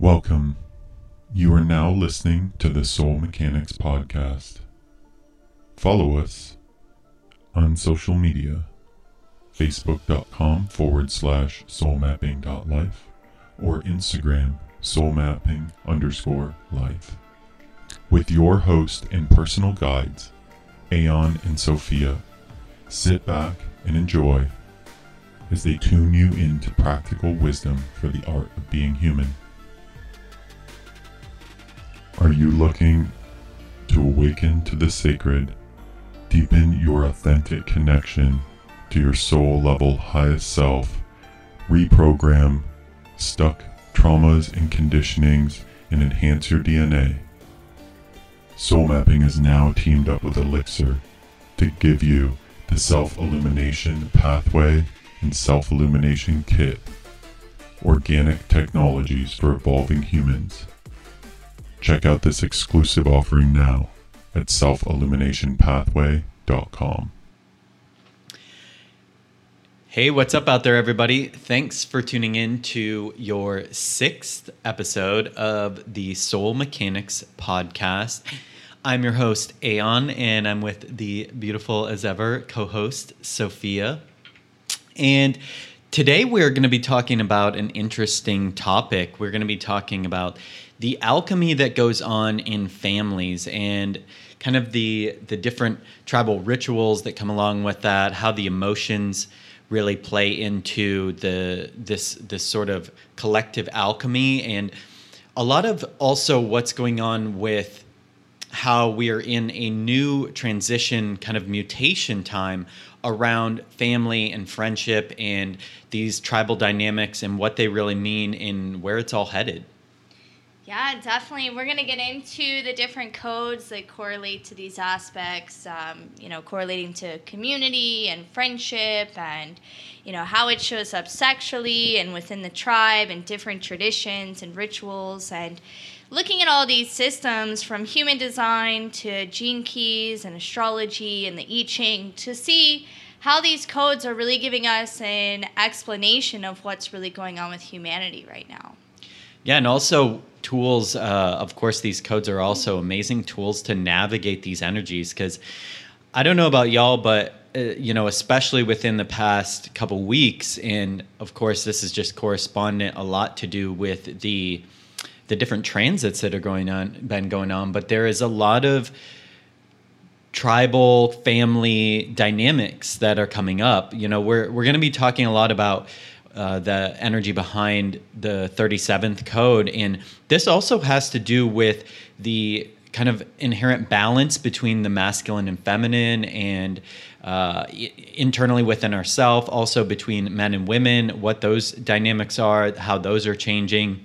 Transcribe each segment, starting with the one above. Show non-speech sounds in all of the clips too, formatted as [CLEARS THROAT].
Welcome. You are now listening to the Soul Mechanics Podcast. Follow us on social media facebook.com forward slash soulmapping.life or Instagram soulmapping underscore life. With your host and personal guides, Aion and Sophia, sit back and enjoy as they tune you into practical wisdom for the art of being human. Are you looking to awaken to the sacred, deepen your authentic connection to your soul level highest self, reprogram stuck traumas and conditionings, and enhance your DNA? Soul Mapping is now teamed up with Elixir to give you the Self Illumination Pathway and Self Illumination Kit, organic technologies for evolving humans. Check out this exclusive offering now at selfilluminationpathway.com. Hey, what's up out there, everybody? Thanks for tuning in to your sixth episode of the Soul Mechanics podcast. I'm your host, Aion, and I'm with the beautiful as ever co host, Sophia. And today we're going to be talking about an interesting topic. We're going to be talking about the alchemy that goes on in families and kind of the the different tribal rituals that come along with that, how the emotions really play into the this this sort of collective alchemy and a lot of also what's going on with how we are in a new transition kind of mutation time around family and friendship and these tribal dynamics and what they really mean and where it's all headed. Yeah, definitely. We're going to get into the different codes that correlate to these aspects, um, you know, correlating to community and friendship and, you know, how it shows up sexually and within the tribe and different traditions and rituals and looking at all these systems from human design to gene keys and astrology and the I Ching to see how these codes are really giving us an explanation of what's really going on with humanity right now. Yeah, and also tools. Uh, of course, these codes are also amazing tools to navigate these energies. Because I don't know about y'all, but uh, you know, especially within the past couple weeks, and of course, this is just correspondent a lot to do with the the different transits that are going on, been going on. But there is a lot of tribal family dynamics that are coming up. You know, we're we're going to be talking a lot about uh, the energy behind the 37th code. And this also has to do with the kind of inherent balance between the masculine and feminine and uh, internally within ourselves, also between men and women, what those dynamics are, how those are changing.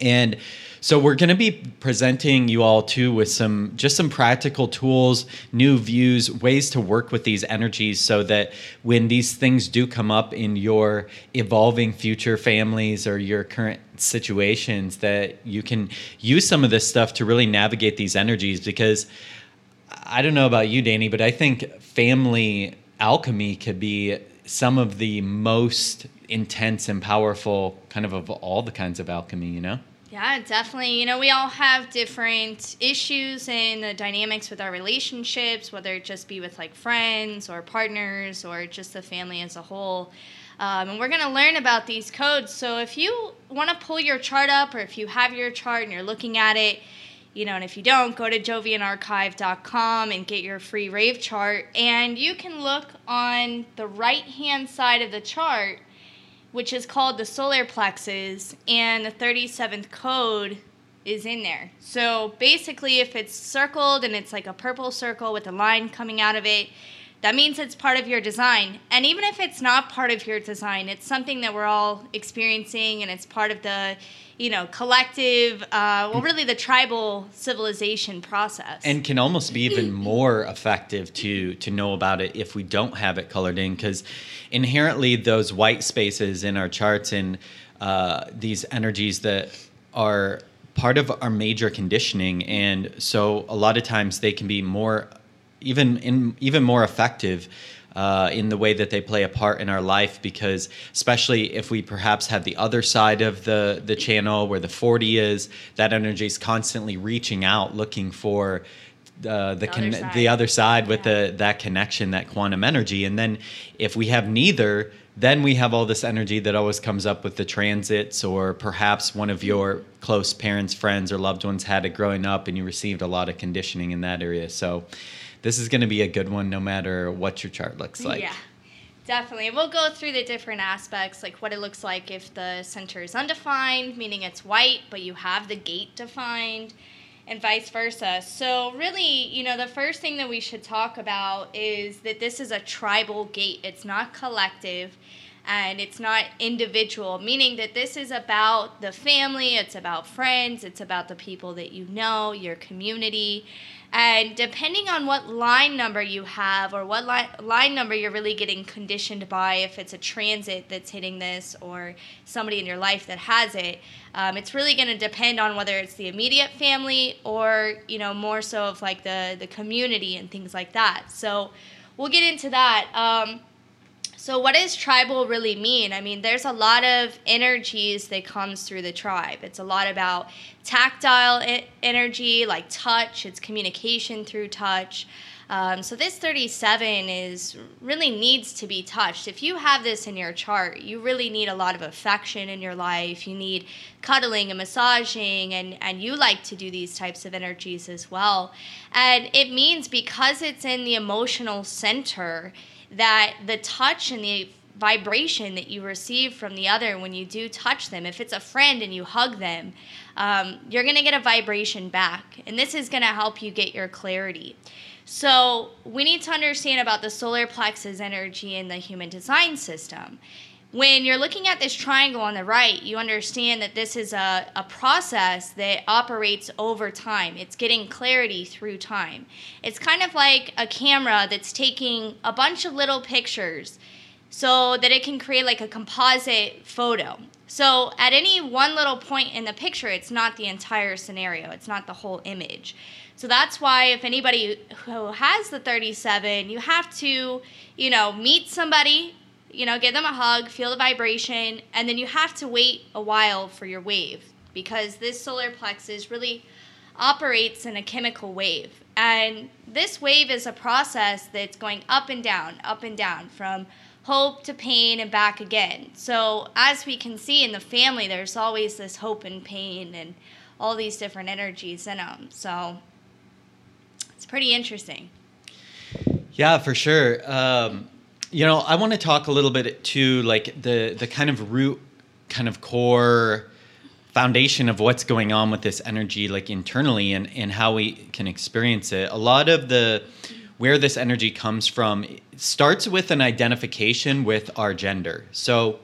And so we're going to be presenting you all too with some just some practical tools, new views, ways to work with these energies so that when these things do come up in your evolving future families or your current situations that you can use some of this stuff to really navigate these energies because I don't know about you Danny, but I think family alchemy could be some of the most intense and powerful kind of of all the kinds of alchemy, you know? Yeah, definitely. You know, we all have different issues and the dynamics with our relationships, whether it just be with like friends or partners or just the family as a whole. Um, and we're going to learn about these codes. So if you want to pull your chart up or if you have your chart and you're looking at it, you know, and if you don't, go to jovianarchive.com and get your free rave chart. And you can look on the right hand side of the chart which is called the solar plexus, and the 37th code is in there. So basically, if it's circled and it's like a purple circle with a line coming out of it, that means it's part of your design. And even if it's not part of your design, it's something that we're all experiencing and it's part of the, you know, collective, uh, well, really the tribal civilization process. And can almost be even more effective to to know about it if we don't have it colored in, because inherently those white spaces in our charts and uh, these energies that are part of our major conditioning, and so a lot of times they can be more even in even more effective uh, in the way that they play a part in our life because especially if we perhaps have the other side of the the channel where the 40 is that energy is constantly reaching out looking for uh, the The con- other side. the other side with Yeah. the that connection that quantum energy and then if we have neither then we have all this energy that always comes up with the transits or perhaps one of your close parents friends or loved ones had it growing up and you received a lot of conditioning in that area so this is going to be a good one no matter what your chart looks like Yeah, definitely. We'll go through the different aspects, like what it looks like if the center is undefined, meaning it's white, but you have the gate defined, and vice versa. So, really, you know, the first thing that we should talk about is that this is a tribal gate, it's not collective. And it's not individual, meaning that this is about the family, it's about friends, it's about the people that you know, your community. And depending on what line number you have or what line, line number you're really getting conditioned by, if it's a transit that's hitting this or somebody in your life that has it, um, it's really going to depend on whether it's the immediate family or, you know, more so of like the, the community and things like that. So we'll get into that. Um, so what does tribal really mean? I mean, there's a lot of energies that comes through the tribe. It's a lot about tactile energy, like touch. It's communication through touch. Um, so this 37 is really needs to be touched. If you have this in your chart, you really need a lot of affection in your life. You need cuddling and massaging, and and you like to do these types of energies as well. And it means because it's in the emotional center that the touch and the vibration that you receive from the other when you do touch them, if it's a friend and you hug them, um, you're going to get a vibration back. And this is going to help you get your clarity. So, we need to understand about the solar plexus energy in the human design system. When you're looking at this triangle on the right, you understand that this is a, a process that operates over time. It's getting clarity through time. It's kind of like a camera that's taking a bunch of little pictures so that it can create like a composite photo. So at any one little point in the picture, it's not the entire scenario, it's not the whole image. So that's why if anybody who has the 37, you have to, you know, meet somebody, you know, give them a hug, feel the vibration, and then you have to wait a while for your wave because this solar plexus really operates in a chemical wave. And this wave is a process that's going up and down, up and down from hope to pain and back again. So, as we can see in the family, there's always this hope and pain and all these different energies in them. So, it's pretty interesting. Yeah, for sure. Um, you know, I want to talk a little bit to like the the kind of root, kind of core foundation of what's going on with this energy, like internally, and and how we can experience it. A lot of the where this energy comes from starts with an identification with our gender. So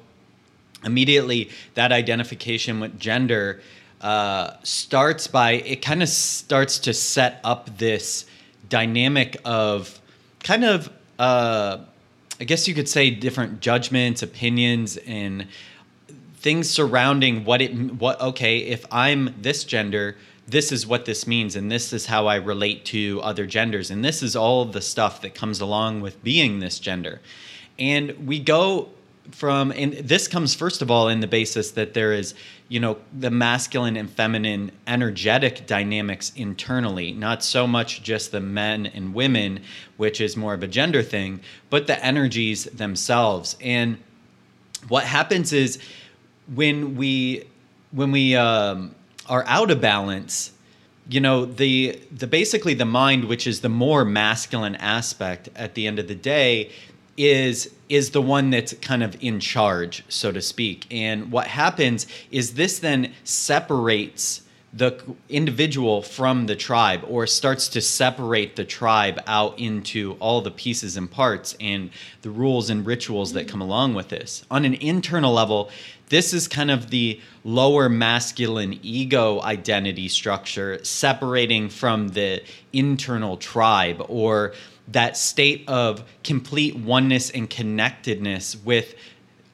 immediately that identification with gender uh, starts by it kind of starts to set up this dynamic of kind of uh, i guess you could say different judgments opinions and things surrounding what it what okay if i'm this gender this is what this means and this is how i relate to other genders and this is all the stuff that comes along with being this gender. And we go from and this comes first of all in the basis that there is you know the masculine and feminine energetic dynamics internally not so much just the men and women which is more of a gender thing but the energies themselves. And what happens is when we when we um, are out of balance you know the the basically the mind which is the more masculine aspect at the end of the day is is the one that's kind of in charge so to speak. And what happens is this then separates the individual from the tribe or starts to separate the tribe out into all the pieces and parts and the rules and rituals that come along with this. On an internal level this is kind of the lower masculine ego identity structure separating from the internal tribe or that state of complete oneness and connectedness with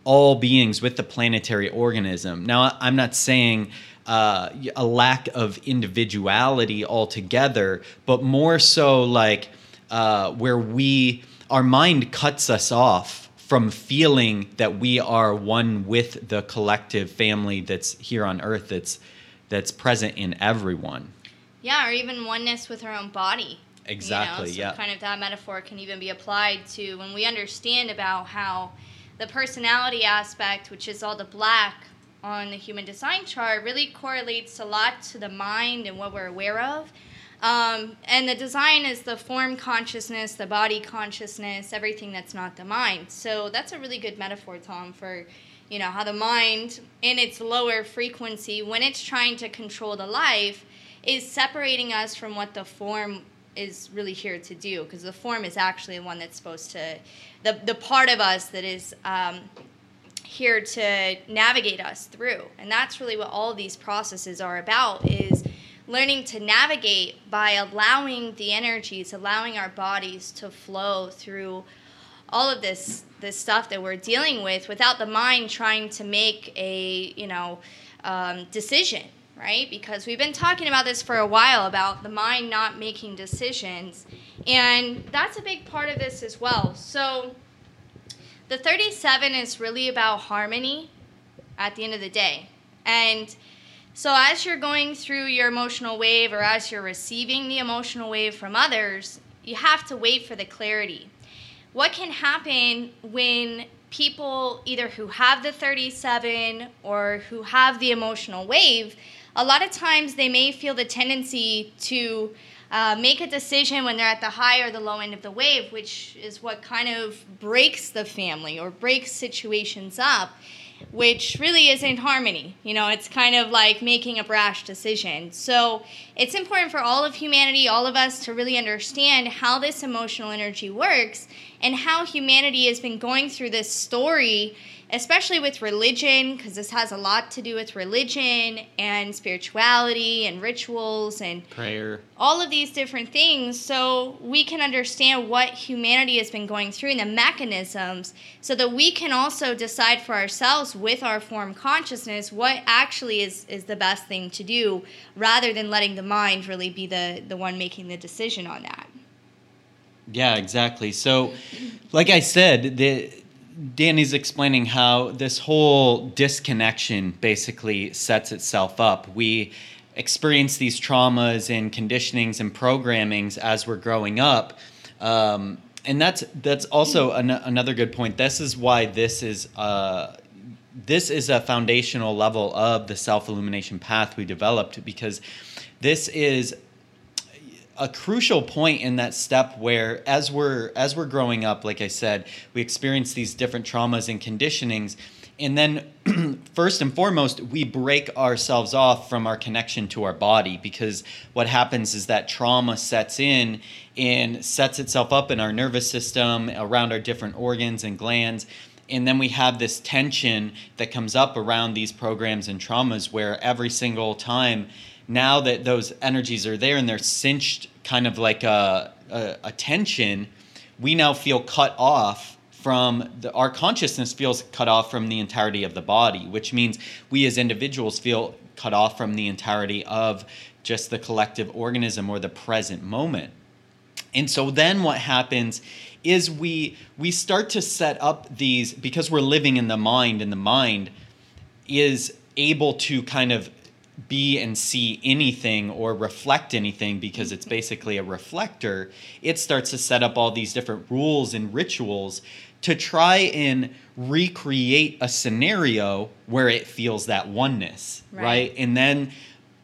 all beings with the planetary organism. Now, I'm not saying uh, a lack of individuality altogether, but more so like uh, where we our mind cuts us off from feeling that we are one with the collective family that's here on earth that's that's present in everyone Yeah, or even oneness with our own body. Exactly, You know? yeah. So kind of that metaphor can even be applied to when we understand about how the personality aspect, which is all the black on the human design chart, really correlates a lot to the mind and what we're aware of. Um, and the design is the form consciousness, the body consciousness, everything that's not the mind. So that's a really good metaphor, Tom, for you know how the mind in its lower frequency, when it's trying to control the life, is separating us from what the form is really here to do because the form is actually the one that's supposed to the, the part of us that is um, here to navigate us through. And that's really what all these processes are about is learning to navigate by allowing the energies allowing our bodies to flow through all of this this stuff that we're dealing with without the mind trying to make a you know um, decision right? Because we've been talking about this for a while about the mind not making decisions and that's a big part of this as well. So the 37 is really about harmony at the end of the day. And so as you're going through your emotional wave or as you're receiving the emotional wave from others you have to wait for the clarity. What can happen when people either who have the 37 or who have the emotional wave a lot of times they may feel the tendency to uh, make a decision when they're at the high or the low end of the wave which is what kind of breaks the family or breaks situations up which really isn't harmony. You know, it's kind of like making a brash decision. So it's important for all of humanity, all of us, to really understand how this emotional energy works and how humanity has been going through this story, especially with religion, because this has a lot to do with religion and spirituality and rituals and prayer all of these different things so we can understand what humanity has been going through and the mechanisms so that we can also decide for ourselves with our form consciousness what actually is, is the best thing to do rather than letting the mind really be the, the one making the decision on that Yeah, exactly. So, like I said, the Danny's explaining how this whole disconnection basically sets itself up. We experience these traumas and conditionings and programmings as we're growing up. Um, and that's that's also an, another good point. This is why this is uh, this is a foundational level of the self illumination path we developed because this is a crucial point in that step where as we're as we're growing up like i said we experience these different traumas and conditionings. And then [CLEARS THROAT] first and foremost we break ourselves off from our connection to our body because what happens is that trauma sets in and sets itself up in our nervous system around our different organs and glands. And then we have this tension that comes up around these programs and traumas where every single time now that those energies are there and they're cinched kind of like a, a, a tension we now feel cut off from the, our consciousness feels cut off from the entirety of the body which means we as individuals feel cut off from the entirety of just the collective organism or the present moment. And so then what happens is we we start to set up these because we're living in the mind and the mind is able to kind of be and see anything or reflect anything because it's basically a reflector it starts to set up all these different rules and rituals to try and recreate a scenario where it feels that oneness right, Right. and then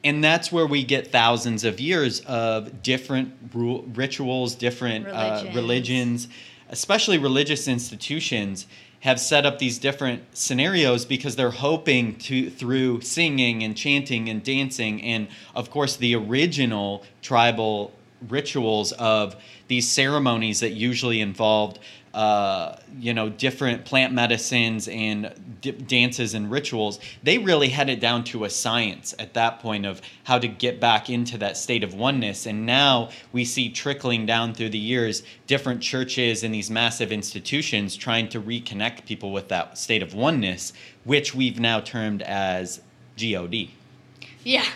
and that's where we get thousands of years of different rituals different uh, Religions. religions especially religious institutions have set up these different scenarios because they're hoping to through singing and chanting and dancing and of course the original tribal rituals of these ceremonies that usually involved uh, you know different plant medicines and d- dances and rituals they really had it down to a science at that point of how to get back into that state of oneness and now we see trickling down through the years different churches and these massive institutions trying to reconnect people with that state of oneness which we've now termed as god Yeah.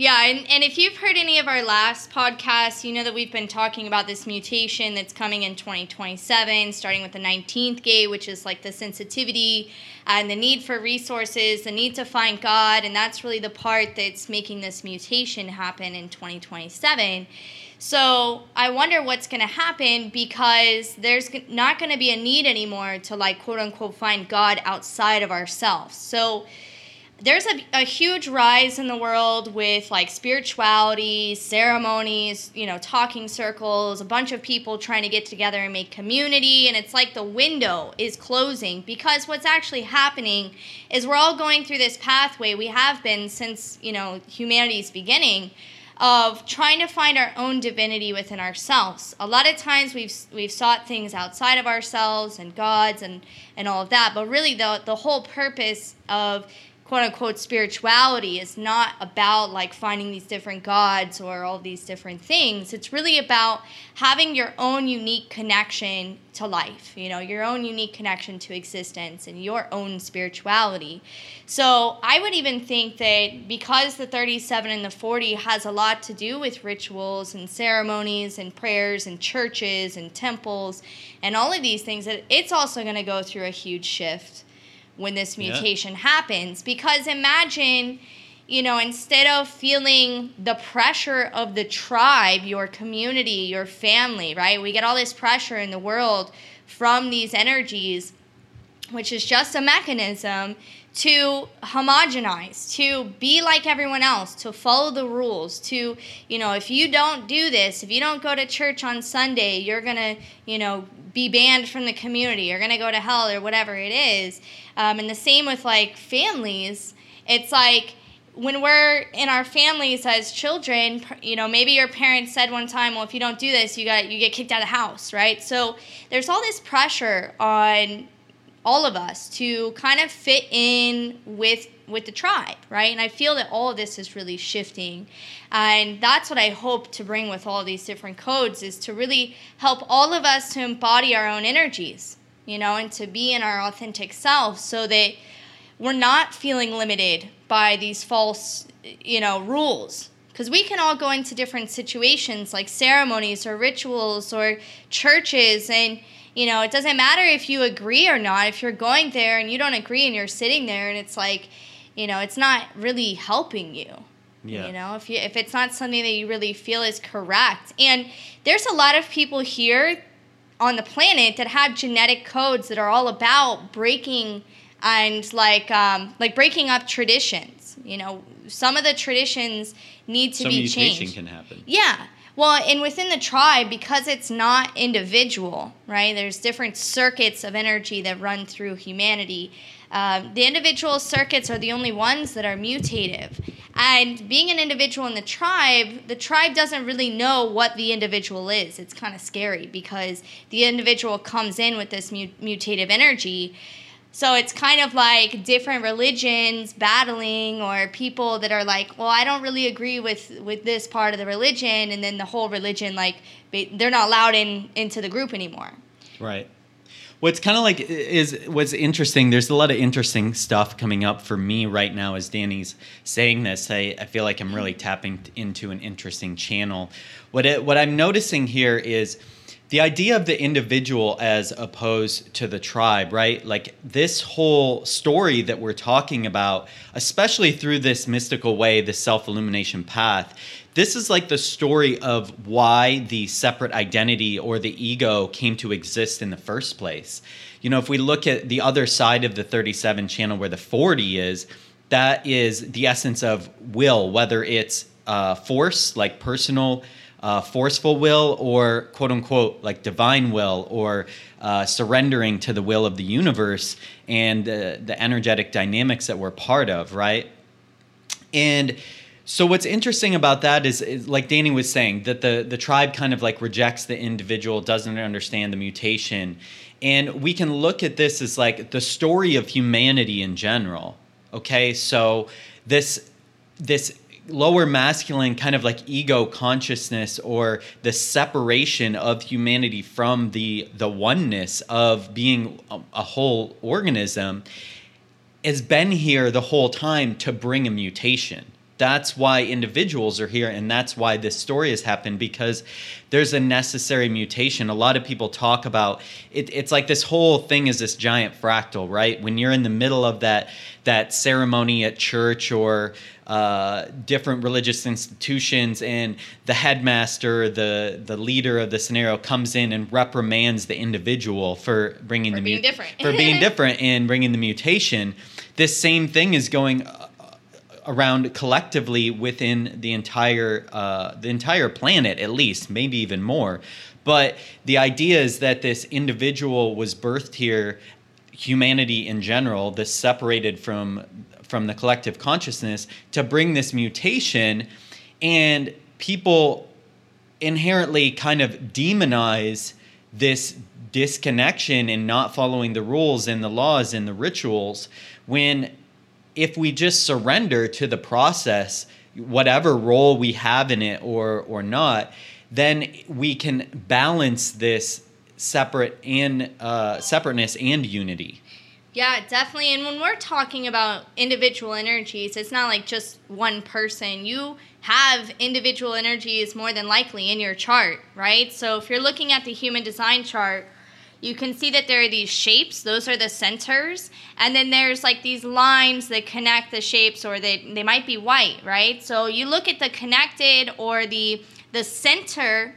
Yeah, and, and if you've heard any of our last podcasts, you know that we've been talking about this mutation that's coming in 2027, starting with the 19th gate, which is like the sensitivity and the need for resources, the need to find God, and that's really the part that's making this mutation happen in 2027. So I wonder what's going to happen because there's not going to be a need anymore to like quote unquote find God outside of ourselves. So there's a, a huge rise in the world with like spirituality, ceremonies, you know, talking circles, a bunch of people trying to get together and make community. And it's like the window is closing because what's actually happening is we're all going through this pathway we have been since, you know, humanity's beginning of trying to find our own divinity within ourselves. A lot of times we've we've sought things outside of ourselves and gods and and all of that, but really the the whole purpose of quote unquote spirituality is not about like finding these different gods or all these different things. It's really about having your own unique connection to life, you know, your own unique connection to existence and your own spirituality. So I would even think that because the 37 and the 40 has a lot to do with rituals and ceremonies and prayers and churches and temples and all of these things, that it's also going to go through a huge shift when this mutation yeah. happens. Because imagine, you know, instead of feeling the pressure of the tribe, your community, your family, right? We get all this pressure in the world from these energies, which is just a mechanism to homogenize, to be like everyone else, to follow the rules, to, you know, if you don't do this, if you don't go to church on Sunday, you're going to, you know, be banned from the community, you're going to go to hell or whatever it is. Um, and the same with like families. It's like when we're in our families as children, you know, maybe your parents said one time, "Well, if you don't do this, you got you get kicked out of the house," right? So there's all this pressure on all of us to kind of fit in with with the tribe, right? And I feel that all of this is really shifting. And that's what I hope to bring with all these different codes is to really help all of us to embody our own energies, you know, and to be in our authentic self so that we're not feeling limited by these false, you know, rules. Because we can all go into different situations like ceremonies or rituals or churches and you know, it doesn't matter if you agree or not. If you're going there and you don't agree and you're sitting there and it's like, you know, it's not really helping you. Yeah. You know, if you if it's not something that you really feel is correct. And there's a lot of people here on the planet that have genetic codes that are all about breaking and like um, like breaking up traditions. You know, some of the traditions need to some be mutation changed. can happen. Yeah. Well, and within the tribe, because it's not individual, right? There's different circuits of energy that run through humanity. Um, the individual circuits are the only ones that are mutative. And being an individual in the tribe, the tribe doesn't really know what the individual is. It's kind of scary because the individual comes in with this mutative energy. So it's kind of like different religions battling, or people that are like, well, I don't really agree with with this part of the religion, and then the whole religion, like, they're not allowed in into the group anymore. Right. What's kind of like is what's interesting there's a lot of interesting stuff coming up for me right now as danny's saying this. I, I feel like i'm really tapping into an interesting channel. What it, what i'm noticing here is the idea of the individual as opposed to the tribe, right? Like this whole story that we're talking about, especially through this mystical way, the self illumination path, this is like the story of why the separate identity or the ego came to exist in the first place. You know, if we look at the other side of the 37 channel where the 40 is, that is the essence of will, whether it's uh, force, like personal, uh, forceful will, or quote unquote, like divine will, or uh, surrendering to the will of the universe and uh, the energetic dynamics that we're part of, right? And so what's interesting about that is, is, like Danny was saying that the the tribe kind of like rejects the individual, doesn't understand the mutation, and we can look at this as like the story of humanity in general. Okay, so this this lower masculine kind of like ego consciousness or the separation of humanity from the the oneness of being a, a whole organism has been here the whole time to bring a mutation That's why individuals are here, and that's why this story has happened because there's a necessary mutation. A lot of people talk about it, it's like this whole thing is this giant fractal, right? When you're in the middle of that that ceremony at church or uh, different religious institutions, and the headmaster, the the leader of the scenario, comes in and reprimands the individual for bringing For the being different. for being [LAUGHS] different and bringing the mutation. This same thing is going around collectively within the entire uh, the entire planet, at least, maybe even more. But the idea is that this individual was birthed here, humanity in general, this separated from from the collective consciousness, to bring this mutation, and people inherently kind of demonize this disconnection and not following the rules and the laws and the rituals when if we just surrender to the process whatever role we have in it or or not then we can balance this separate and uh, separateness and unity Yeah, definitely. And when we're talking about individual energies, it's not like just one person. You have individual energies more than likely in your chart, right? So if you're looking at the human design chart, you can see that there are these shapes, those are the centers, and then there's like these lines that connect the shapes or they they might be white, right? So you look at the connected or the the center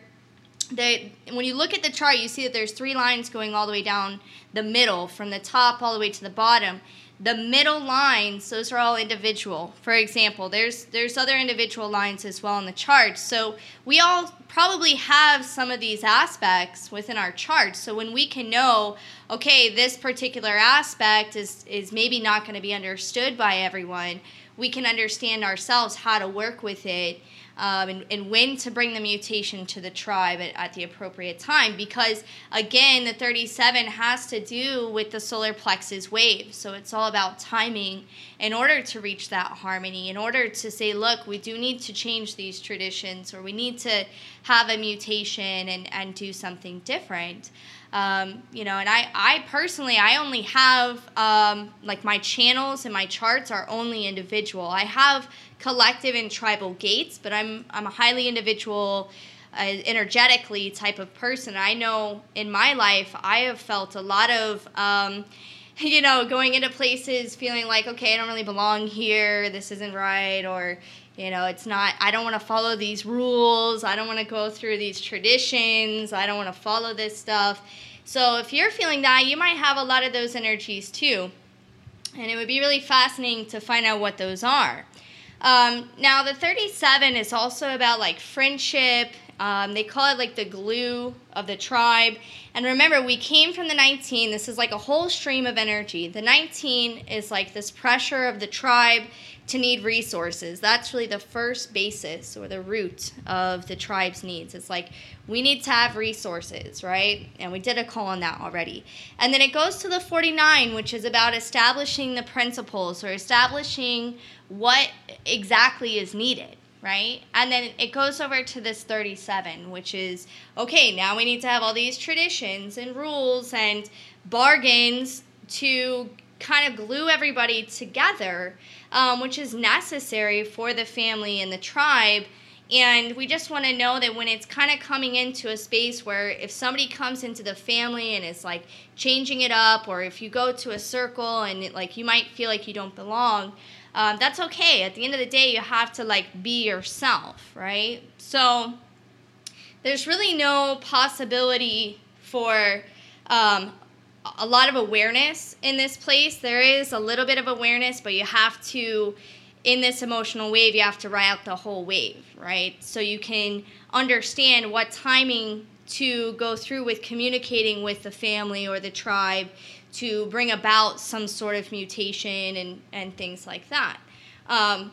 the when you look at the chart, you see that there's three lines going all the way down the middle, from the top all the way to the bottom. The middle lines, those are all individual. For example, there's there's other individual lines as well in the chart. So we all probably have some of these aspects within our chart. So when we can know, okay, this particular aspect is is maybe not going to be understood by everyone, we can understand ourselves how to work with it um, and, and when to bring the mutation to the tribe at, at the appropriate time. Because again, the 37 has to do with the solar plexus wave. So it's all about timing in order to reach that harmony, in order to say, look, we do need to change these traditions or we need to have a mutation and, and do something different. Um, you know, and I, I personally, I only have um, like my channels and my charts are only individual. I have collective and tribal gates, but I'm I'm a highly individual, uh, energetically type of person. I know in my life I have felt a lot of. Um, [LAUGHS] you know, going into places feeling like, okay, I don't really belong here, this isn't right, or, you know, it's not, I don't want to follow these rules, I don't want to go through these traditions, I don't want to follow this stuff. So if you're feeling that, you might have a lot of those energies too. And it would be really fascinating to find out what those are. Um, now, the 37 is also about like friendship. Um, they call it like the glue of the tribe. And remember, we came from the 19. This is like a whole stream of energy. The 19 is like this pressure of the tribe to need resources. That's really the first basis or the root of the tribe's needs. It's like we need to have resources, right? And we did a call on that already. And then it goes to the 49, which is about establishing the principles or establishing what exactly is needed right? And then it goes over to this 37, which is okay, now we need to have all these traditions and rules and bargains to kind of glue everybody together, um, which is necessary for the family and the tribe. And we just want to know that when it's kind of coming into a space where if somebody comes into the family and is like changing it up, or if you go to a circle and it, like you might feel like you don't belong, um, that's okay. At the end of the day, you have to like be yourself, right? So there's really no possibility for um, a lot of awareness in this place. There is a little bit of awareness, but you have to, in this emotional wave, you have to ride out the whole wave, right? So you can understand what timing to go through with communicating with the family or the tribe to bring about some sort of mutation and, and things like that. Um,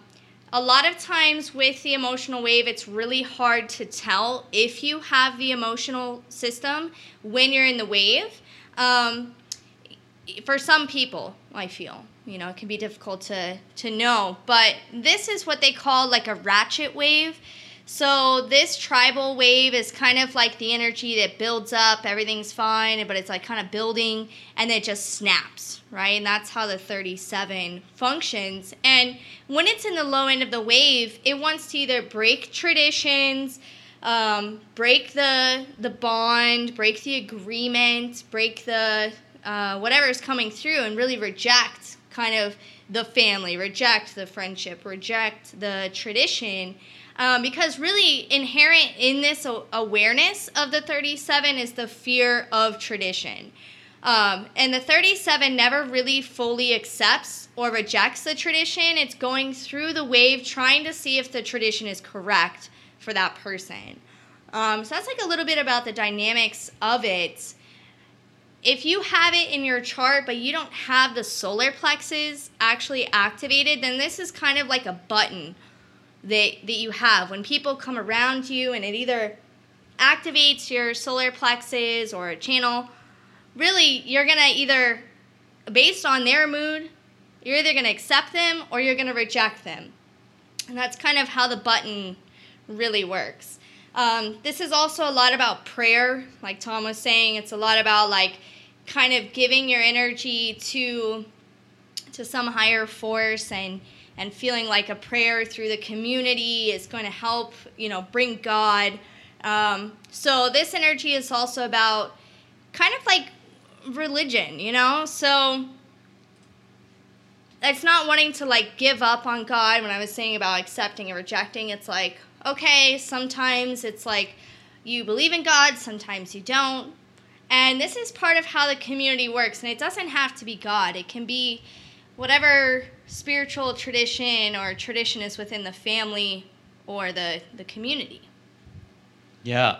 a lot of times with the emotional wave, it's really hard to tell if you have the emotional system when you're in the wave. Um, for some people, I feel, you know, it can be difficult to, to know, but this is what they call like a ratchet wave. So this tribal wave is kind of like the energy that builds up, everything's fine, but it's like kind of building and it just snaps, right? And that's how the 37 functions. And when it's in the low end of the wave, it wants to either break traditions, um, break the the bond, break the agreement, break the uh, whatever is coming through, and really reject kind of the family, reject the friendship, reject the tradition um, because really, inherent in this awareness of the 37 is the fear of tradition. Um, and the 37 never really fully accepts or rejects the tradition. It's going through the wave trying to see if the tradition is correct for that person. Um, so that's like a little bit about the dynamics of it. If you have it in your chart, but you don't have the solar plexus actually activated, then this is kind of like a button that, that you have. When people come around you and it either activates your solar plexus or a channel, really you're going to either, based on their mood, you're either going to accept them or you're going to reject them. And that's kind of how the button really works. Um, this is also a lot about prayer, like Tom was saying. It's a lot about like kind of giving your energy to to some higher force and and feeling like a prayer through the community is going to help, you know, bring God. Um, so this energy is also about kind of like religion, you know? So it's not wanting to like give up on God when I was saying about accepting and rejecting. It's like, okay, sometimes it's like you believe in God, sometimes you don't. And this is part of how the community works. And it doesn't have to be God, it can be whatever spiritual tradition or tradition is within the family or the, the community. Yeah.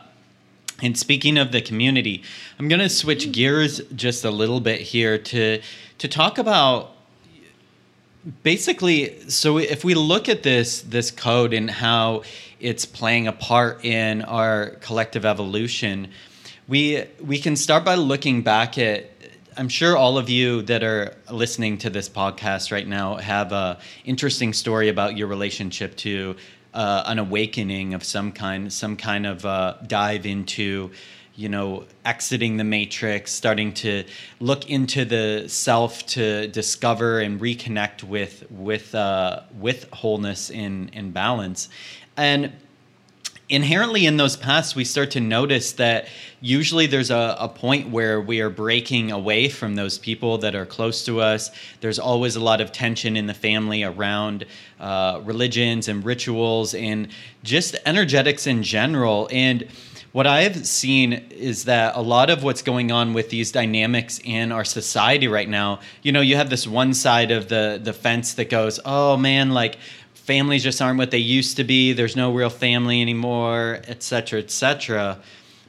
And speaking of the community, I'm going to switch mm. gears just a little bit here to to talk about basically so if we look at this this code and how it's playing a part in our collective evolution, we we can start by looking back at I'm sure all of you that are listening to this podcast right now have a interesting story about your relationship to uh, an awakening of some kind, some kind of uh, dive into, you know, exiting the matrix, starting to look into the self to discover and reconnect with with uh, with wholeness and and balance, and inherently in those paths we start to notice that usually there's a, a, point where we are breaking away from those people that are close to us. There's always a lot of tension in the family around uh, religions and rituals and just energetics in general. And what I've seen is that a lot of what's going on with these dynamics in our society right now, you know, you have this one side of the the fence that goes, "Oh man, like families just aren't what they used to be. There's no real family anymore, et cetera, et cetera.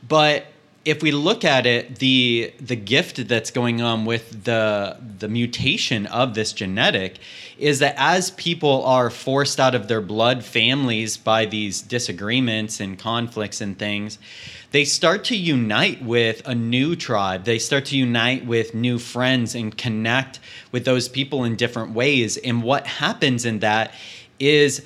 But if we look at it, the the gift that's going on with the the mutation of this genetic is that as people are forced out of their blood families by these disagreements and conflicts and things, they start to unite with a new tribe. They start to unite with new friends and connect with those people in different ways. And what happens in that is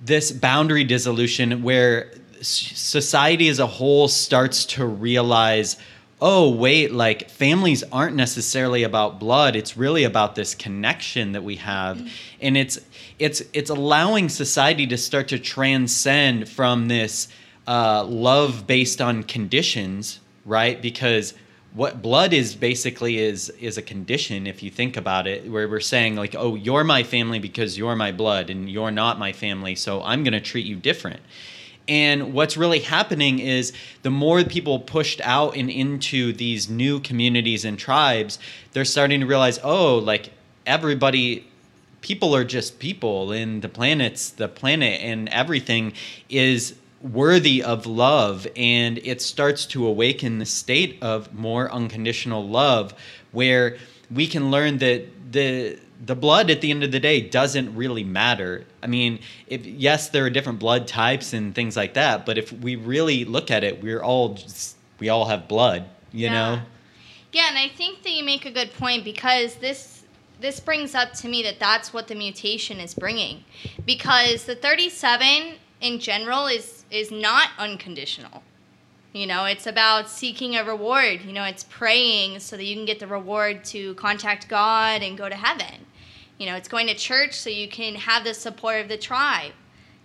this boundary dissolution where society as a whole starts to realize oh wait like families aren't necessarily about blood. It's really about this connection that we have. Mm-hmm. and it's it's it's allowing society to start to transcend from this uh, love based on conditions right? Because what blood is basically is is a condition if you think about it where we're saying like oh you're my family because you're my blood and you're not my family so i'm going to treat you different. And what's really happening is the more people pushed out and into these new communities and tribes they're starting to realize oh like everybody people are just people and the planets the planet and everything is worthy of love and it starts to awaken the state of more unconditional love where we can learn that the the blood at the end of the day doesn't really matter. I mean, if yes, there are different blood types and things like that, but if we really look at it, we're all just, we all have blood, you yeah. know. Yeah, and I think that you make a good point because this this brings up to me that that's what the mutation is bringing because the 37 in general is is not unconditional. You know, it's about seeking a reward. You know, it's praying so that you can get the reward to contact God and go to heaven. You know, it's going to church so you can have the support of the tribe.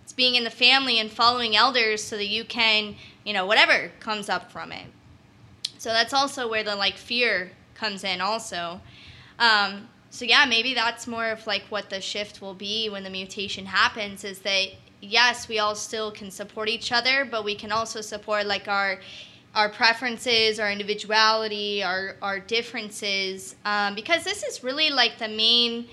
It's being in the family and following elders so that you can, you know, whatever comes up from it. So that's also where the like fear comes in, also. Um, so yeah, maybe that's more of like what the shift will be when the mutation happens is that yes, we all still can support each other, but we can also support like our our preferences, our individuality, our our differences, um, because this is really like the main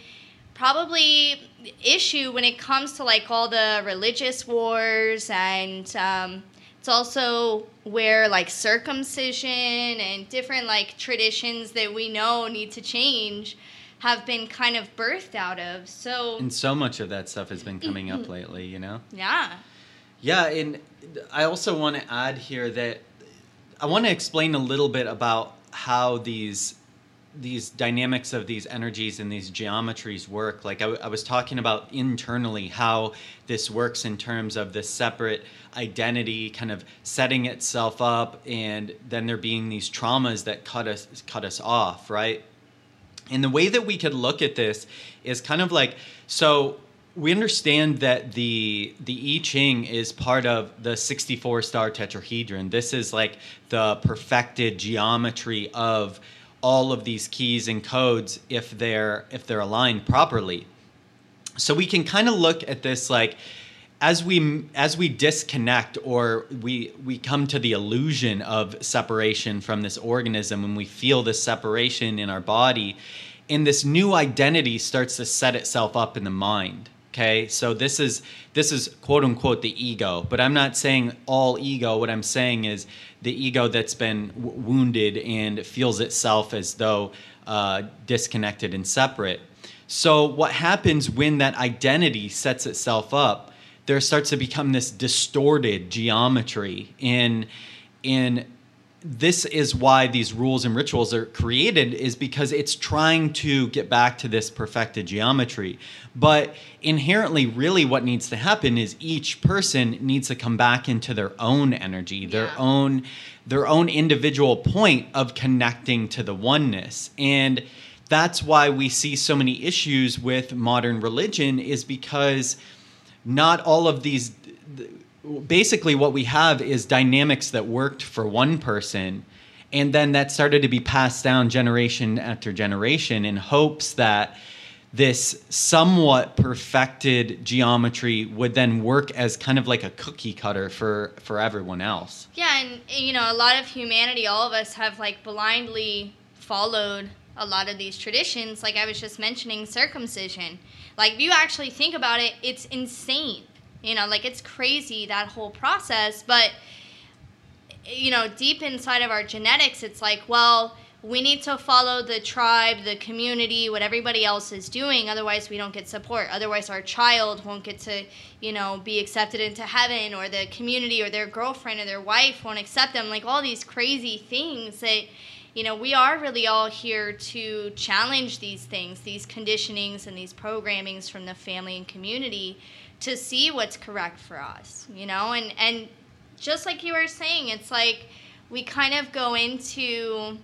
probably issue when it comes to like all the religious wars and um, it's also where like circumcision and different like traditions that we know need to change have been kind of birthed out of. So and so much of that stuff has been coming up mm-hmm. lately, you know. Yeah. Yeah, and I also want to add here that I want to explain a little bit about how these these dynamics of these energies and these geometries work. Like I, I was talking about internally how this works in terms of this separate identity kind of setting itself up, and then there being these traumas that cut us cut us off, right? And the way that we could look at this is kind of like so we understand that the the I Ching is part of the 64 star tetrahedron. This is like the perfected geometry of all of these keys and codes if they're if they're aligned properly. So we can kind of look at this like as we as we disconnect or we we come to the illusion of separation from this organism and we feel this separation in our body and this new identity starts to set itself up in the mind okay? So this is this is quote unquote the ego but i'm not saying all ego. What i'm saying is the ego that's been w- wounded and feels itself as though uh, disconnected and separate. So what happens when that identity sets itself up there starts to become this distorted geometry in in this is why these rules and rituals are created is because it's trying to get back to this perfected geometry but inherently really what needs to happen is each person needs to come back into their own energy their Yeah. own their own individual point of connecting to the oneness and that's why we see so many issues with modern religion is because not all of these basically what we have is dynamics that worked for one person and then that started to be passed down generation after generation in hopes that this somewhat perfected geometry would then work as kind of like a cookie cutter for for everyone else. Yeah, and you know, a lot of humanity, all of us have like blindly followed a lot of these traditions. Like I was just mentioning circumcision. Like if you actually think about it, it's insane. You know, like it's crazy that whole process, but you know, deep inside of our genetics, it's like, well, we need to follow the tribe, the community, what everybody else is doing. Otherwise, we don't get support. Otherwise, our child won't get to, you know, be accepted into heaven, or the community, or their girlfriend, or their wife won't accept them. Like all these crazy things that, you know, we are really all here to challenge these things, these conditionings and these programmings from the family and community to see what's correct for us, you know, and and just like you were saying, it's like we kind of go into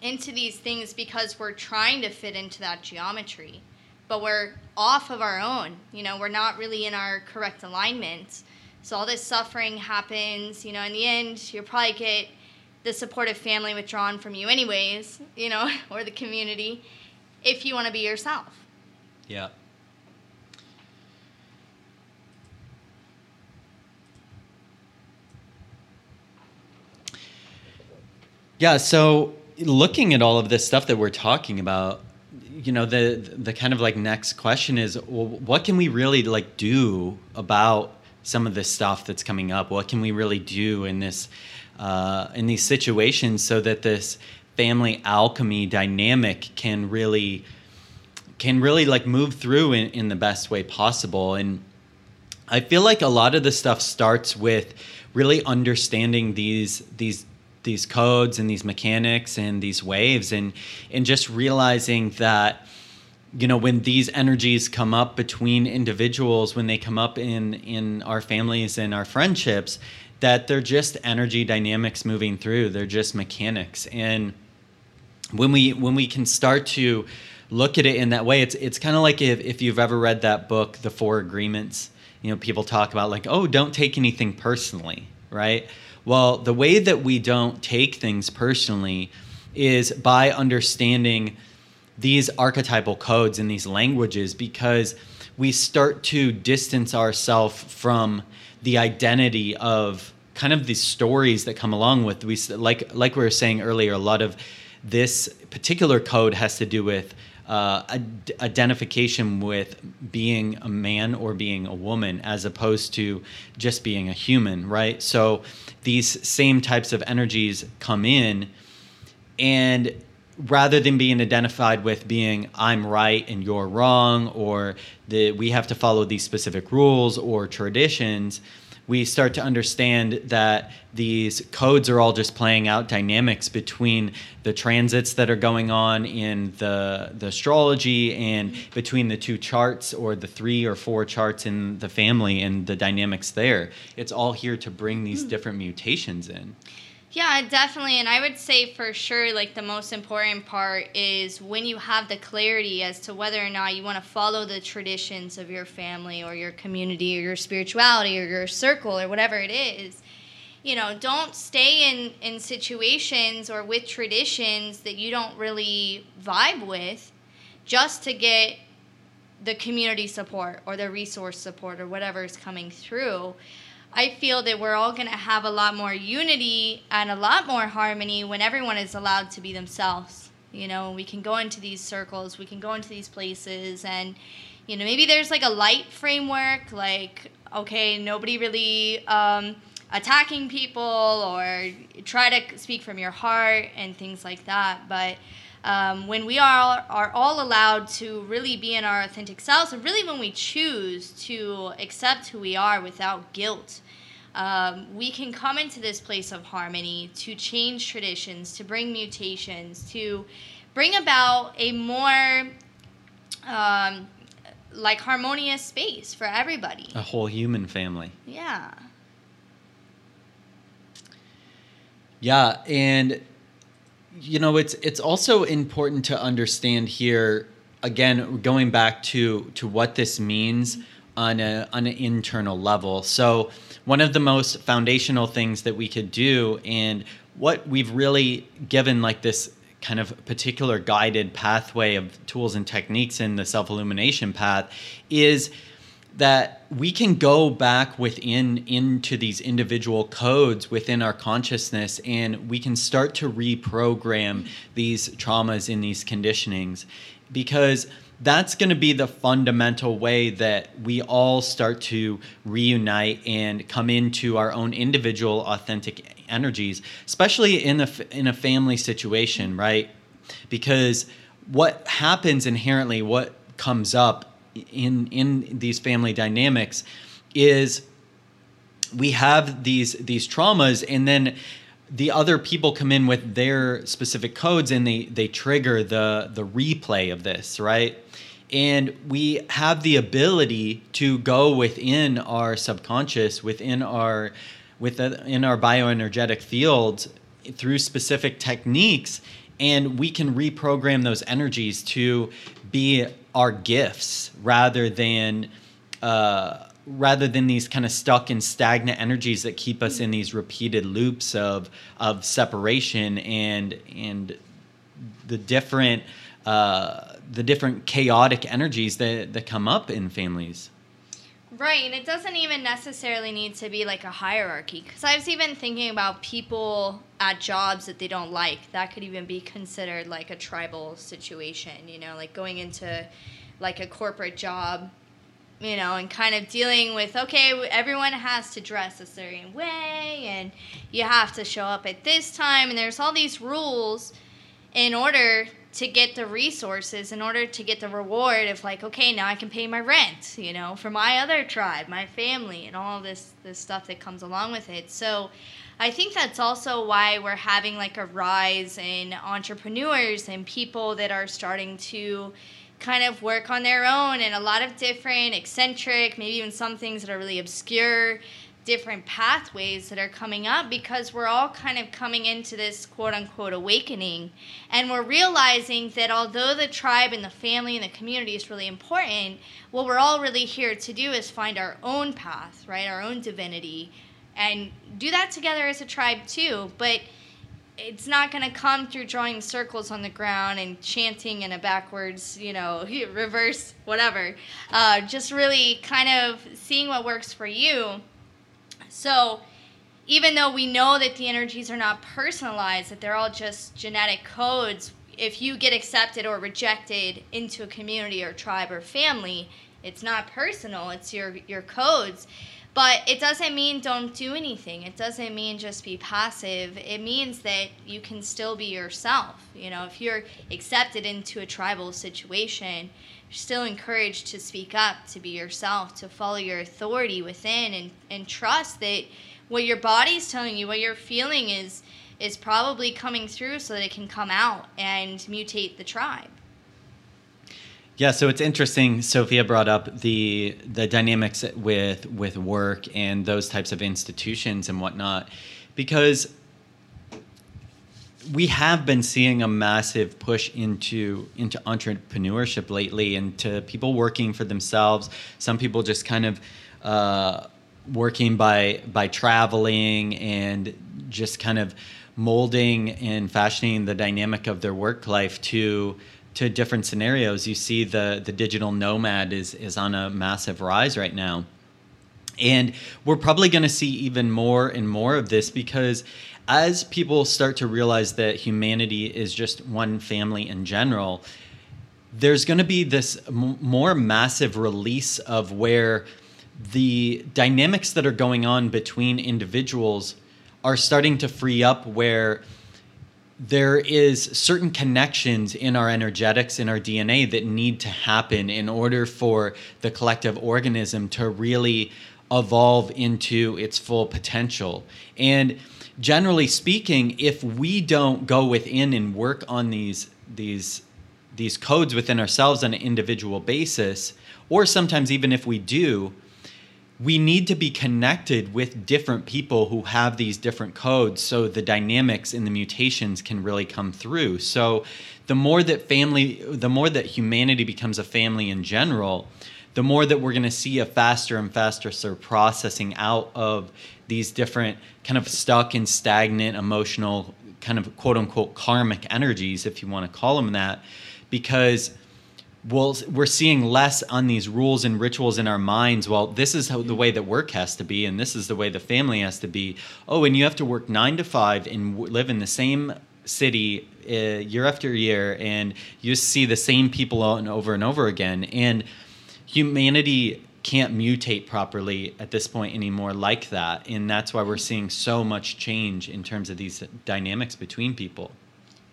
into these things because we're trying to fit into that geometry, but we're off of our own. You know, we're not really in our correct alignment. So all this suffering happens. You know, in the end, you'll probably get the supportive family withdrawn from you, anyways. You know, [LAUGHS] or the community, if you want to be yourself. yeah Yeah, so looking at all of this stuff that we're talking about, you know, the the kind of like next question is, well, what can we really like do about some of this stuff that's coming up? What can we really do in this uh, in these situations so that this family alchemy dynamic can really can really like move through in, in the best way possible. And I feel like a lot of the stuff starts with really understanding these these these codes and these mechanics and these waves and and just realizing that you know when these energies come up between individuals when they come up in in our families and our friendships that they're just energy dynamics moving through. They're just mechanics. And when we when we can start to look at it in that way it's it's kind of like if, if you've ever read that book the four agreements you know people talk about like oh don't take anything personally right? Well the way that we don't take things personally is by understanding these archetypal codes and these languages because we start to distance ourselves from the identity of kind of the stories that come along with we like like we were saying earlier a lot of this particular code has to do with uh, ad- identification with being a man or being a woman as opposed to just being a human right? So these same types of energies come in and rather than being identified with being I'm right and you're wrong, or that we have to follow these specific rules or traditions, we start to understand that these codes are all just playing out dynamics between the transits that are going on in the the astrology and between the two charts or the three or four charts in the family and the dynamics there. It's all here to bring these hmm. different mutations in. Yeah, definitely. And I would say for sure, like the most important part is when you have the clarity as to whether or not you want to follow the traditions of your family or your community or your spirituality or your circle or whatever it is. You know, don't stay in, in situations or with traditions that you don't really vibe with just to get the community support or the resource support or whatever is coming through. I feel that we're all going to have a lot more unity and a lot more harmony when everyone is allowed to be themselves. You know, we can go into these circles, we can go into these places, and, you know, maybe there's like a light framework, like, okay, nobody really um, attacking people or try to speak from your heart and things like that. But um, when we are, are all allowed to really be in our authentic selves, and really when we choose to accept who we are without guilt, um, we can come into this place of harmony to change traditions, to bring mutations, to bring about a more um, like harmonious space for everybody. A whole human family. Yeah. Yeah, and you know it's it's also important to understand here again going back to to what this means on a on an internal level. So one of the most foundational things that we could do and what we've really given like this kind of particular guided pathway of tools and techniques in the self illumination path is that we can go back within into these individual codes within our consciousness and we can start to reprogram these traumas in these conditionings because that's going to be the fundamental way that we all start to reunite and come into our own individual authentic energies especially in a in a family situation right? Because what happens inherently what comes up in in these family dynamics is we have these these traumas and then the other people come in with their specific codes and they they trigger the the replay of this right? And we have the ability to go within our subconscious within our within our bioenergetic fields through specific techniques and we can reprogram those energies to be our gifts rather than uh, rather than these kind of stuck and stagnant energies that keep us in these repeated loops of of separation and and the different uh, the different chaotic energies that that come up in families. Right, and it doesn't even necessarily need to be like a hierarchy. Because I was even thinking about people at jobs that they don't like. That could even be considered like a tribal situation, you know, like going into like a corporate job, you know, and kind of dealing with okay, everyone has to dress a certain way and you have to show up at this time, and there's all these rules in order to get the resources in order to get the reward of like okay now i can pay my rent you know for my other tribe my family and all this this stuff that comes along with it. So i think that's also why we're having like a rise in entrepreneurs and people that are starting to kind of work on their own and a lot of different eccentric, maybe even some things that are really obscure, different pathways that are coming up because we're all kind of coming into this quote unquote awakening. And we're realizing that although the tribe and the family and the community is really important, what we're all really here to do is find our own path, right? Our own divinity and do that together as a tribe too. But it's not going to come through drawing circles on the ground and chanting in a backwards, you know, [LAUGHS] reverse, whatever. Uh, just really kind of seeing what works for you. So, even though we know that the energies are not personalized, that they're all just genetic codes, if you get accepted or rejected into a community or tribe or family, it's not personal, it's your, your codes. But it doesn't mean don't do anything. It doesn't mean just be passive. It means that you can still be yourself. You know, if you're accepted into a tribal situation, you're still encouraged to speak up, to be yourself, to follow your authority within and, and trust that what your body's telling you, what you're feeling is is probably coming through so that it can come out and mutate the tribe. Yeah, so it's interesting. Sophia brought up the the dynamics with with work and those types of institutions and whatnot, because we have been seeing a massive push into into entrepreneurship lately, into people working for themselves. Some people just kind of uh, working by by traveling and just kind of molding and fashioning the dynamic of their work life to to different scenarios. You see the the digital nomad is is on a massive rise right now. And we're probably going to see even more and more of this because as people start to realize that humanity is just one family in general, there's going to be this m- more massive release of where the dynamics that are going on between individuals are starting to free up where there is certain connections in our energetics in our DNA that need to happen in order for the collective organism to really evolve into its full potential. And generally speaking, if we don't go within and work on these these these codes within ourselves on an individual basis, or sometimes even if we do, we need to be connected with different people who have these different codes so the dynamics and the mutations can really come through. So the more that family the more that humanity becomes a family in general the more that we're going to see a faster and faster sort of processing out of these different kind of stuck and stagnant emotional kind of quote unquote karmic energies if you want to call them that because well, we're seeing less on these rules and rituals in our minds. Well, this is how the way that work has to be, and this is the way the family has to be. Oh, and you have to work nine to five and w- live in the same city uh, year after year, and you see the same people over and over again. And humanity can't mutate properly at this point anymore like that, and that's why we're seeing so much change in terms of these dynamics between people.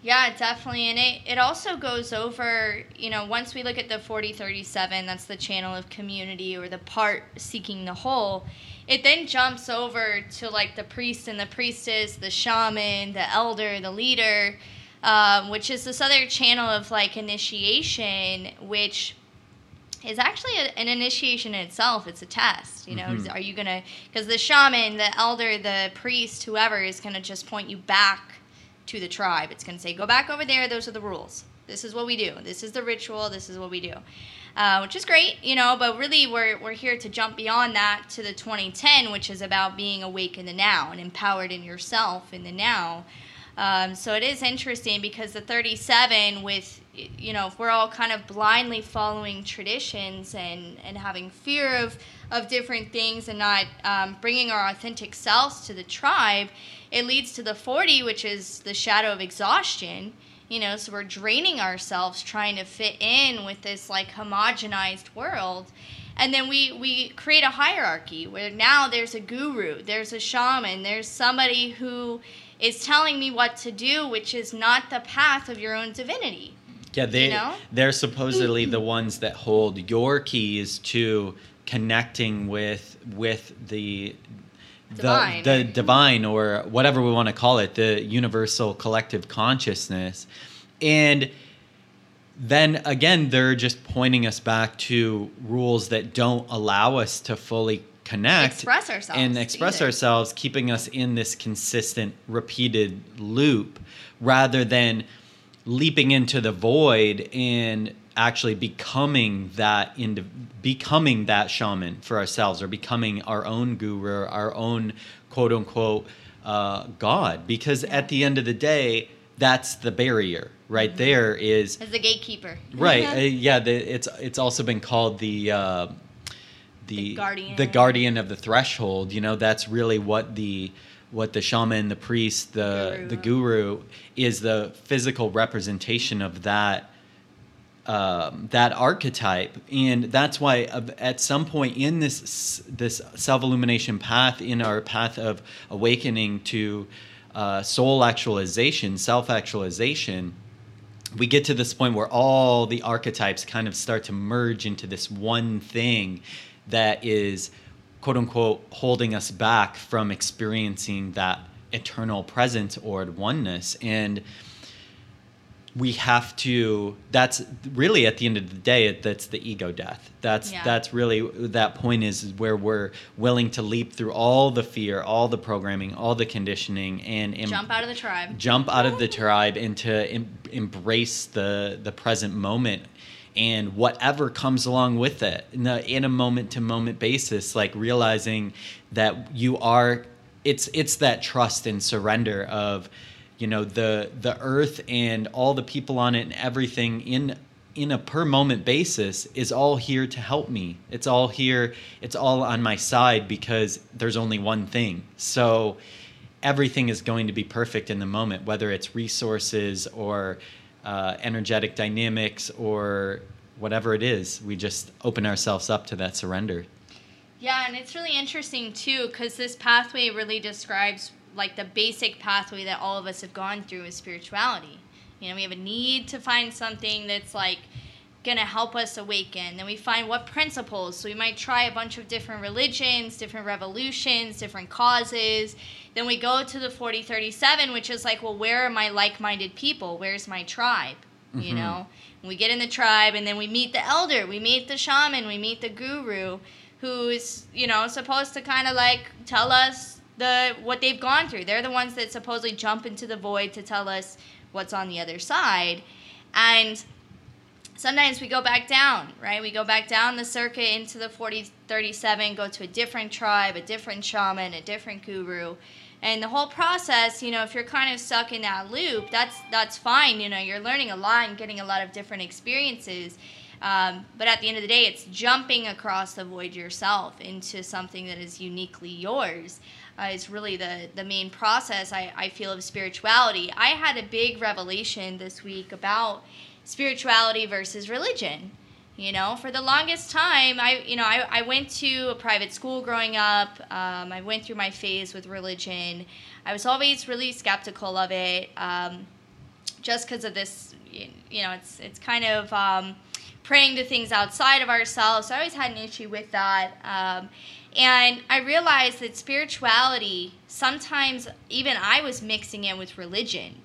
Yeah, definitely. And it, it also goes over, you know, once we look at the 4037, that's the channel of community or the part seeking the whole, it then jumps over to like the priest and the priestess, the shaman, the elder, the leader, um, which is this other channel of like initiation, which is actually a, an initiation in itself. It's a test. You know, mm-hmm. are you going to, because the shaman, the elder, the priest, whoever is going to just point you back to the tribe. It's going to say, go back over there. Those are the rules. This is what we do. This is the ritual. This is what we do. Uh, which is great, you know, but really we're, we're here to jump beyond that to the 2010, which is about being awake in the now and empowered in yourself in the now. Um, so it is interesting because the 37, with, you know, if we're all kind of blindly following traditions and, and having fear of, of different things and not um, bringing our authentic selves to the tribe, it leads to the 40, which is the shadow of exhaustion. You know, so we're draining ourselves trying to fit in with this like homogenized world. And then we, we create a hierarchy where now there's a guru, there's a shaman, there's somebody who is telling me what to do, which is not the path of your own divinity. Yeah, they you know? they're supposedly the ones that hold your keys to connecting with with the divine. the the divine or whatever we want to call it, the universal collective consciousness. And then again, they're just pointing us back to rules that don't allow us to fully connect Express ourselves and express either. ourselves, keeping us in this consistent, repeated loop rather than leaping into the void and actually becoming that into becoming that shaman for ourselves or becoming our own guru our own quote unquote uh, god because at the end of the day that's the barrier right there is As the gatekeeper. right [LAUGHS] uh, yeah the, it's it's also been called the uh, the The guardian. the guardian of the threshold you know that's really what the what the shaman the priest the Guru. the guru is the physical representation of that um, that archetype. And that's why uh, at some point in this this self-illumination path in our path of awakening to uh, soul actualization self-actualization we get to this point where all the archetypes kind of start to merge into this one thing that is quote unquote holding us back from experiencing that eternal presence or oneness. And we have to that's really at the end of the day that's the ego death that's Yeah. that's really that point is where we're willing to leap through all the fear all the programming all the conditioning and em- Jump out of the tribe. jump out of the tribe and to em- embrace the the present moment and whatever comes along with it in a moment to moment basis like realizing that you are it's it's that trust and surrender of you know the the earth and all the people on it and everything in in a per moment basis is all here to help me it's all here it's all on my side because there's only one thing so everything is going to be perfect in the moment, whether it's resources or uh, energetic dynamics or whatever it is. We just open ourselves up to that surrender. Yeah, and it's really interesting too because this pathway really describes like the basic pathway that all of us have gone through is spirituality. You know, we have a need to find something that's like to help us awaken. Then we find what principles. So we might try a bunch of different religions, different revolutions, different causes. Then we go to the 4037, which is like, well, where are my like minded people? Where's my tribe? You Mhm. know? And we get in the tribe and then we meet the elder, we meet the shaman, we meet the guru who's, you know, supposed to kind of like tell us the what they've gone through. They're the ones that supposedly jump into the void to tell us what's on the other side. And sometimes we go back down, right? We go back down the circuit into the 4037, go to a different tribe, a different shaman, a different guru. And the whole process, you know, if you're kind of stuck in that loop, that's that's fine. You know, you're learning a lot and getting a lot of different experiences. Um, but at the end of the day, it's jumping across the void yourself into something that is uniquely yours. Uh, is really the, the main process I, I feel of spirituality. I had a big revelation this week about spirituality versus religion. You know, for the longest time, I you know I, I went to a private school growing up. Um, I went through my phase with religion. I was always really skeptical of it, um, just because of this. You know, it's it's kind of um, praying to things outside of ourselves. So I always had an issue with that. And I realized that spirituality, sometimes even I was mixing it with religion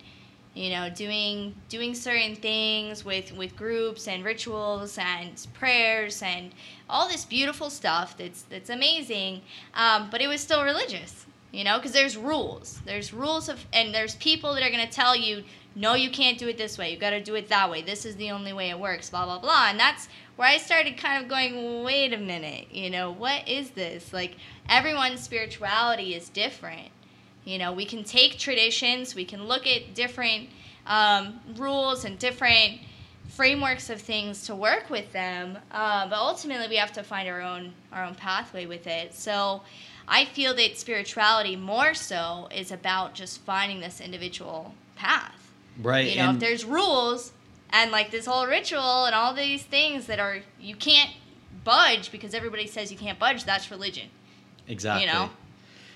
you know doing doing certain things with with groups and rituals and prayers and all this beautiful stuff that's that's amazing. Um, but it was still religious you know because there's rules. There's rules of and there's people that are going to tell you no you can't do it this way. You got to do it that way. This is the only way it works blah blah blah. And that's where i started kind of going wait a minute you know what is this like everyone's spirituality is different you know, we can take traditions, we can look at different um, rules and different frameworks of things to work with them, uh, but ultimately we have to find our own our own pathway with it. So, I feel that spirituality more so is about just finding this individual path. Right. You know, if there's rules and like this whole ritual and all these things that are you can't budge because everybody says you can't budge, that's religion. exactly. You know?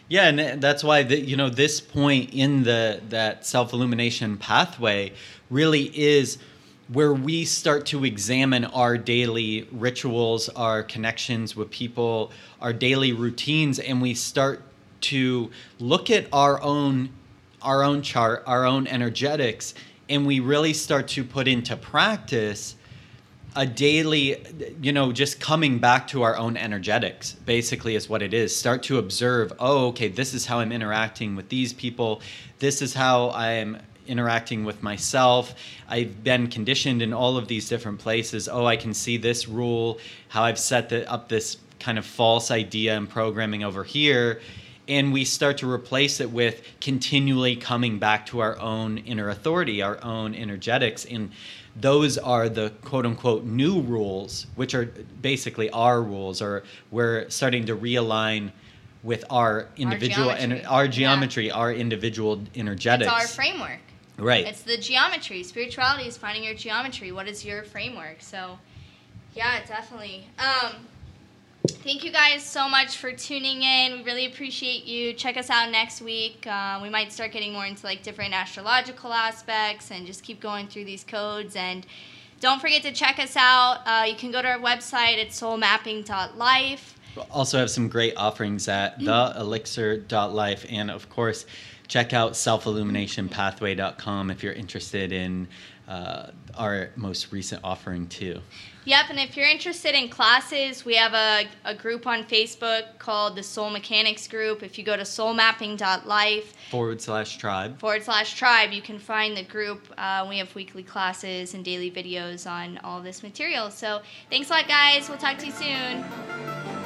Yeah, and that's why the, you know this point in the that self illumination pathway really is where we start to examine our daily rituals, our connections with people, our daily routines, and we start to look at our own our own chart, our own energetics, and we really start to put into practice a daily you know just coming back to our own energetics basically is what it is. Start to observe oh okay this is how i'm interacting with these people. This is how i'm interacting with myself. I've been conditioned in all of these different places. Oh i can see this rule how i've set the, up this kind of false idea and programming over here and we start to replace it with continually coming back to our own inner authority our own energetics and those are the quote unquote new rules, which are basically our rules, or we're starting to realign with our individual and our geometry, yeah. our individual energetics. It's our framework. Right. It's the geometry. Spirituality is finding your geometry. What is your framework? So, yeah, definitely. Um, Thank you guys so much for tuning in. We really appreciate you. Check us out next week. Uh, we might start getting more into like different astrological aspects and just keep going through these codes. And don't forget to check us out. Uh, you can go to our website at soulmapping.life. We'll also have some great offerings at theelixir.life. And of course, check out selfilluminationpathway.com if you're interested in uh, our most recent offering too. Yep, and if you're interested in classes, we have a, a group on Facebook called the Soul Mechanics Group. If you go to soulmapping.life forward slash tribe forward slash tribe, you can find the group. Uh, we have weekly classes and daily videos on all this material. So thanks a lot, guys. We'll talk to you soon.